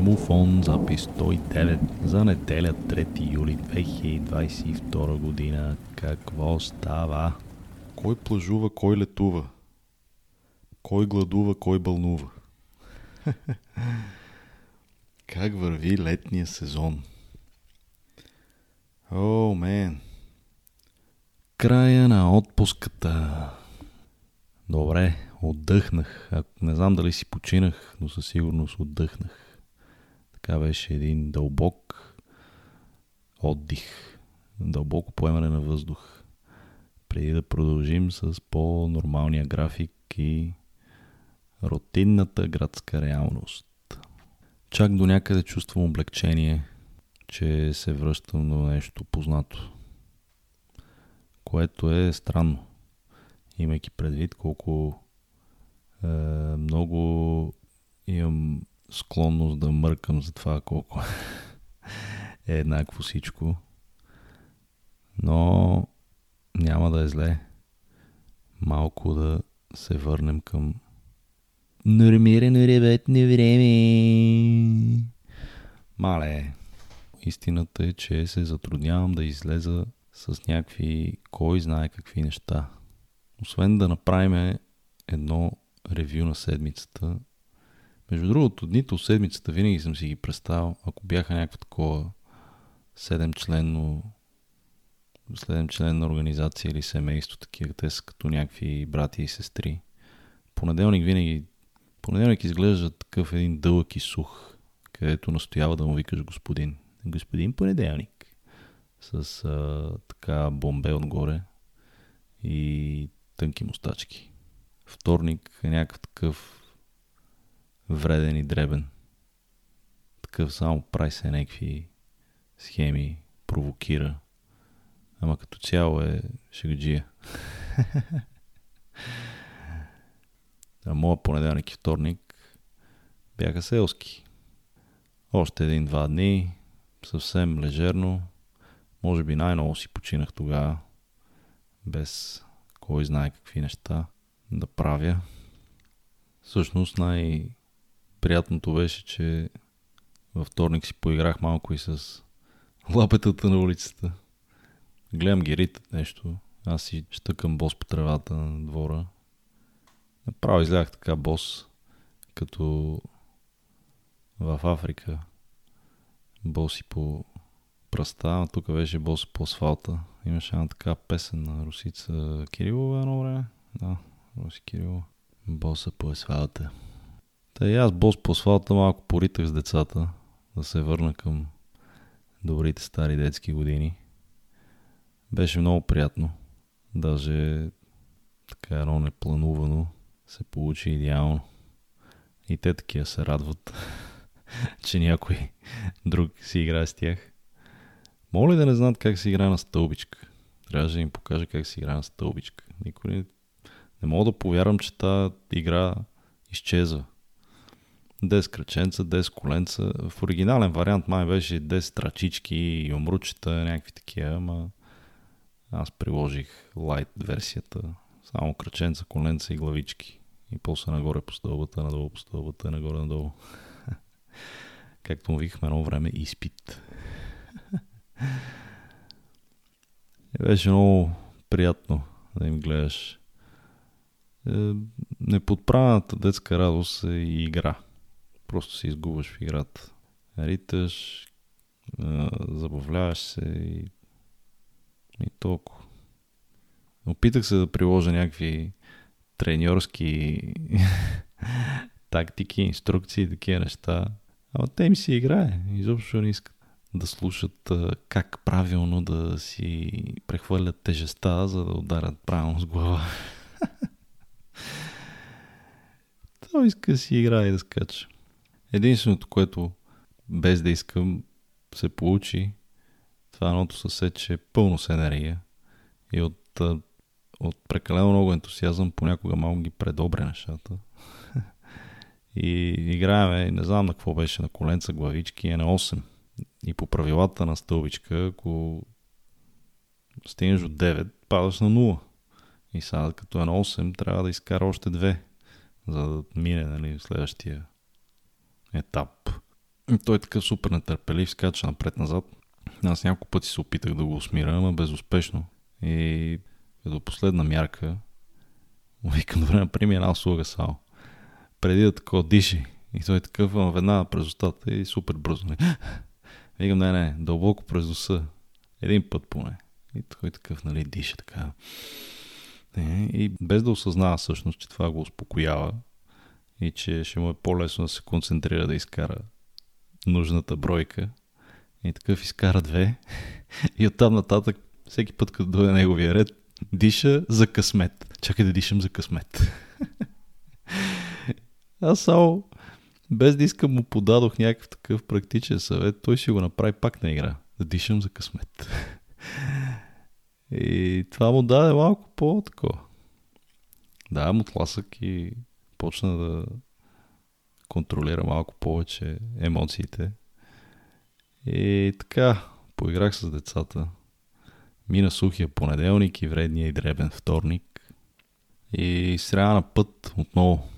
Грамофон, запис 109 за неделя 3 юли 2022 година. Какво става? Кой плажува, кой летува? Кой гладува, кой бълнува? как върви летния сезон? О, мен. Края на отпуската. Добре, отдъхнах. А, не знам дали си починах, но със сигурност отдъхнах. Така беше един дълбок отдих. Дълбоко поемане на въздух. Преди да продължим с по-нормалния график и рутинната градска реалност. Чак до някъде чувствам облегчение, че се връщам до нещо познато. Което е странно, имайки предвид колко е, много имам склонност да мъркам за това колко е еднакво всичко. Но няма да е зле малко да се върнем към нормирано работно време. Мале, истината е, че се затруднявам да излеза с някакви кой знае какви неща. Освен да направим едно ревю на седмицата. Между другото, дните от седмицата винаги съм си ги представил, ако бяха някакво такова седемчленно седемчленна организация или семейство, такива, те са като някакви брати и сестри. Понеделник винаги понеделник изглежда такъв един дълъг и сух, където настоява да му викаш господин. Господин понеделник. С а, така бомбе отгоре и тънки мустачки. Вторник е някакъв такъв вреден и дребен. Такъв само прави се някакви схеми, провокира. Ама като цяло е шегаджия. а моя понеделник и вторник бяха селски. Още един-два дни, съвсем лежерно. Може би най-ново си починах тогава, без кой знае какви неща да правя. Всъщност най-приятното беше, че във вторник си поиграх малко и с лапетата на улицата. Гледам ги ритат нещо. Аз си щъкам бос по тревата на двора. Направо излях така бос, като в Африка. Боси по пръста, а тук беше бос по асфалта. Имаше една така песен на Русица Кирилова едно време. Да, Руси Кирилова. Боса по асфалта. Та и аз бос по асфалта малко поритах с децата, да се върна към добрите стари детски години. Беше много приятно. Даже така едно непланувано се получи идеално. И те такива се радват, че някой друг си играе с тях. Моля да не знаят как се играе на стълбичка. Трябва да им покажа как се играе на стълбичка. Никой не... Не мога да повярвам, че тази игра изчезва. 10 кръченца, 10 коленца. В оригинален вариант май беше 10 трачички и омручета, някакви такива, ама аз приложих лайт версията. Само кръченца, коленца и главички. И после нагоре по стълбата, надолу по стълбата, нагоре надолу. Както му викахме едно време, изпит. И беше много приятно да им гледаш. Е, неподправената детска радост е и игра. Просто се изгубваш в играта. Риташ, е, забавляваш се и, и толкова. Опитах се да приложа някакви треньорски тактики, инструкции, такива неща. Ама те им си играе. Изобщо не искат да слушат как правилно да си прехвърлят тежеста, за да ударят правилно с глава. Той иска да си играе и да скача. Единственото, което без да искам се получи, това е едното съсед, че е пълно с енергия и от, от прекалено много ентусиазъм понякога малко ги предобря нещата. и играеме, не знам на какво беше, на коленца, главички, е на 8. И по правилата на стълбичка, ако стигнеш от 9, падаш на 0. И сега като е на 8, трябва да изкара още 2, за да мине нали, следващия етап. И той е такъв супер нетърпелив, скача напред-назад. Аз няколко пъти се опитах да го усмиря, ама безуспешно. И като последна мярка, викам, добре, направи една услуга само. Преди да такова диши. И той е такъв, веднага през устата и супер бързо. Викам, не, не, дълбоко през носа. Един път поне. И той такъв, нали, диша така. Не, и без да осъзнава всъщност, че това го успокоява и че ще му е по-лесно да се концентрира да изкара нужната бройка. И такъв изкара две. И оттам нататък, всеки път, като дойде неговия ред, диша за късмет. Чакай да дишам за късмет. Аз само без да искам му подадох някакъв такъв практичен съвет, той си го направи пак на игра. Да дишам за късмет. И това му даде малко по-тако. Да, му тласък и почна да контролира малко повече емоциите. И така, поиграх с децата. Мина сухия понеделник и вредния и дребен вторник. И сряда на път отново.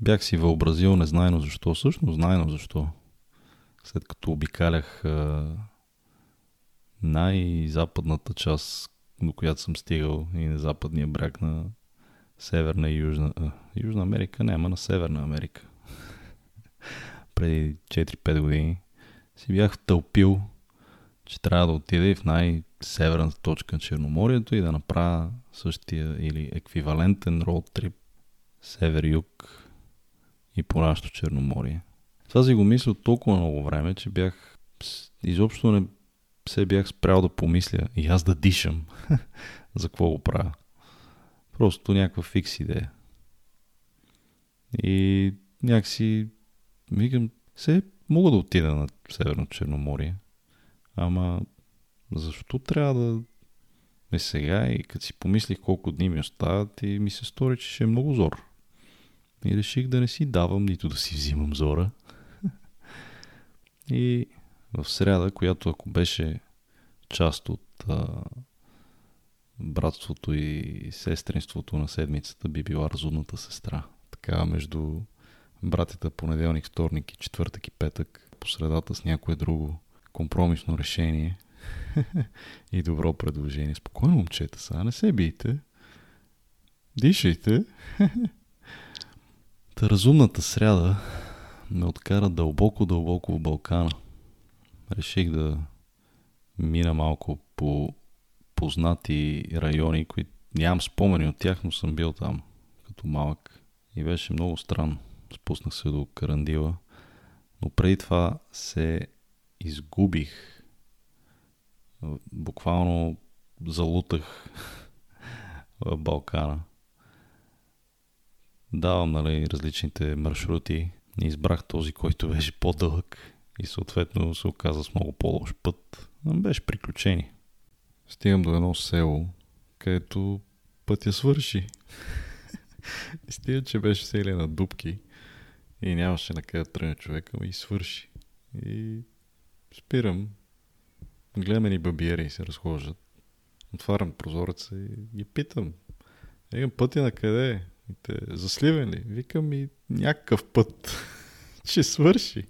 Бях си въобразил незнайно защо. Всъщност знайно защо. След като обикалях най-западната част, до която съм стигал и на западния бряг на Северна и Южна, а, Южна Америка, няма на Северна Америка. Преди 4-5 години си бях втълпил, че трябва да отида и в най-северната точка на Черноморието и да направя същия или еквивалентен роуд трип север-юг и по нашото Черноморие. Това си го мисля толкова много време, че бях изобщо не се бях спрял да помисля и аз да дишам за какво го правя. Просто някаква фикс идея. И някакси викам, се мога да отида на Северно Черноморие, ама защо трябва да е сега и като си помислих колко дни ми остават и ми се стори, че ще е много зор. И реших да не си давам, нито да си взимам зора. и в среда, която ако беше част от а, братството и сестринството на седмицата, би била разумната сестра. Така между братята понеделник, вторник и четвъртък и петък, по средата с някое друго компромисно решение и добро предложение. Спокойно, момчета, сега не се бийте. Дишайте. Та разумната сряда ме откара дълбоко-дълбоко в Балкана. Реших да мина малко по познати райони, които нямам спомени от тях, но съм бил там като малък. И беше много странно. Спуснах се до Карандила. Но преди това се изгубих. Буквално залутах в Балкана. Давам нали, различните маршрути. Избрах този, който беше по-дълъг и съответно се оказа с много по-лош път. Беше приключение. Стигам до едно село, където пътя свърши. стига, че беше селе на дубки и нямаше на къде тръгне човека, и свърши. И спирам. Гледаме ни бабиери се разхождат. Отварям прозореца и ги питам. Викам, пътя на къде е? И те, за Сливен ли? Викам и някакъв път. че свърши.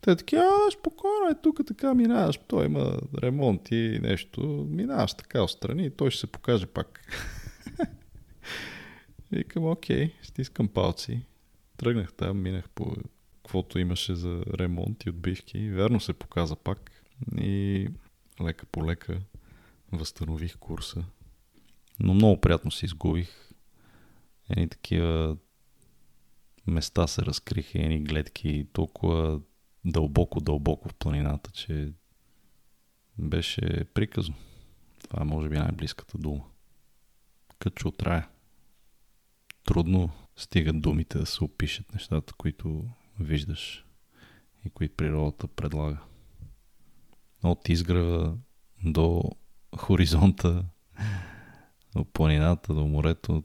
Те таки, а, спокойно е, тук така минаваш, той има ремонт и нещо, минаваш така отстрани и той ще се покаже пак. Викам, окей, стискам палци. Тръгнах там, минах по каквото имаше за ремонт и отбивки. Верно се показа пак. И лека по лека възстанових курса. Но много приятно се изгубих. Едни такива места се разкриха, едни гледки, толкова дълбоко-дълбоко в планината, че беше приказно. Това е може би най-близката дума. Като отрая. Трудно стигат думите да се опишат нещата, които виждаш и които природата предлага. От изгрева до хоризонта, до планината, до морето,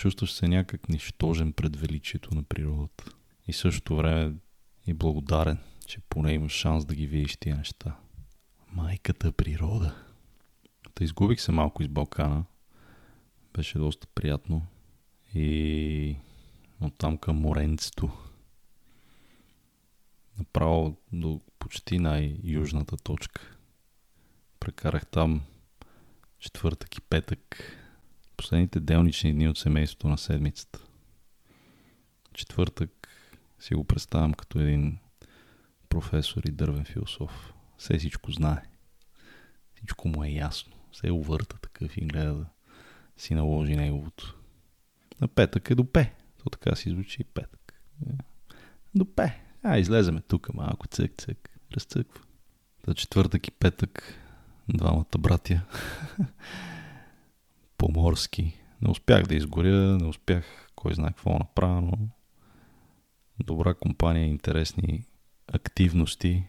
чувстваш се някак нищожен пред величието на природата. И същото време и благодарен, че поне имаш шанс да ги видиш тия неща. Майката природа. Та изгубих се малко из Балкана. Беше доста приятно. И оттам към Моренцето. Направо до почти най-южната точка. Прекарах там четвъртък и петък. Последните делнични дни от семейството на седмицата. Четвъртък си го представям като един професор и дървен философ. Все всичко знае. Всичко му е ясно. Все увърта такъв и гледа да си наложи неговото. На петък е до пе. То така си звучи петък. До пе. А, излеземе тук малко, цък, цък. Разцъква. Та четвъртък и петък двамата братя. Поморски. Не успях да изгоря, не успях кой знае какво направя, но добра компания, интересни активности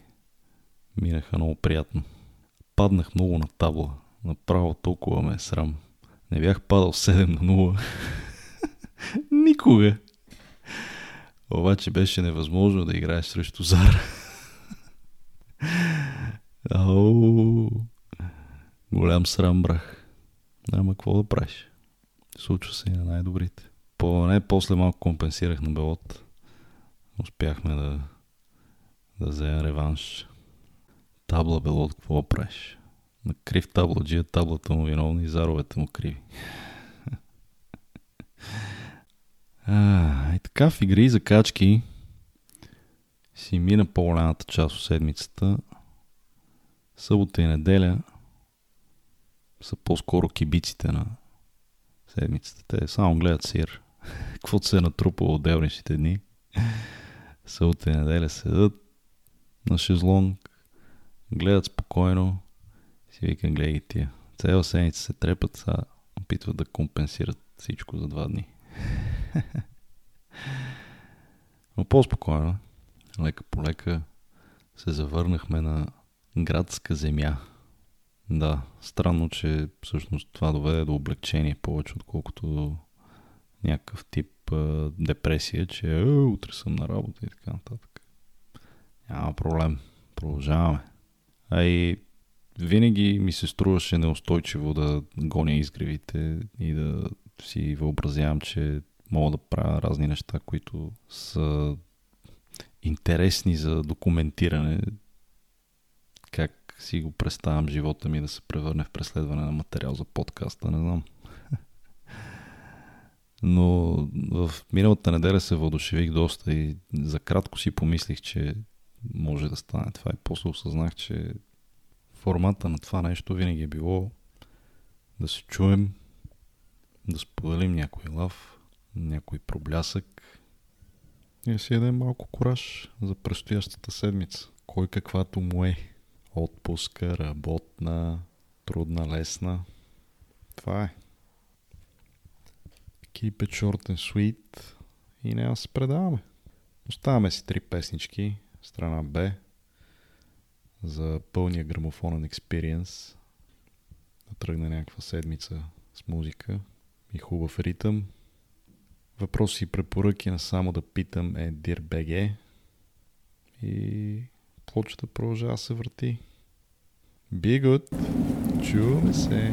минаха много приятно. Паднах много на табла. Направо толкова ме е срам. Не бях падал 7 на 0. Никога. Обаче беше невъзможно да играеш срещу Зара. Ау, голям срам брах. Няма какво да правиш. Случва се и на най-добрите. По, не, после малко компенсирах на белот. Успяхме да, да вземем реванш. Табла белот, какво правиш? На крив табладжия, таблата му виновна и заровете му криви. А, и така в игри за качки си мина по-голямата част от седмицата. Събота и неделя са по-скоро кибиците на седмицата. Те само гледат сир. Каквото се е натрупало от делничните дни. Събота и неделя седат на шезлонг, гледат спокойно, си вика, гледай тия. Цяла седмица се трепат, са опитват да компенсират всичко за два дни. Но по-спокойно, лека по лека, се завърнахме на градска земя. Да, странно, че всъщност това доведе до облегчение повече, отколкото някакъв тип а, депресия, че е, утре съм на работа и така нататък. Няма проблем. Продължаваме. А и винаги ми се струваше неустойчиво да гоня изгревите и да си въобразявам, че мога да правя разни неща, които са интересни за документиране. Как си го представям живота ми да се превърне в преследване на материал за подкаста, не знам. Но в миналата неделя се въодушевих доста и за кратко си помислих, че може да стане това. И после осъзнах, че формата на това нещо винаги е било да се чуем, да споделим някой лав, някой проблясък и да си ядем малко кораж за предстоящата седмица. Кой каквато му е. Отпуска, работна, трудна, лесна. Това е. Keep it short and sweet и няма да се предаваме. Оставаме си три песнички, страна Б, за пълния грамофонен експириенс. Да тръгне някаква седмица с музика и хубав ритъм. Въпроси и препоръки на само да питам е DIRBG и плочата продължава да се върти. Be good! Чуваме се!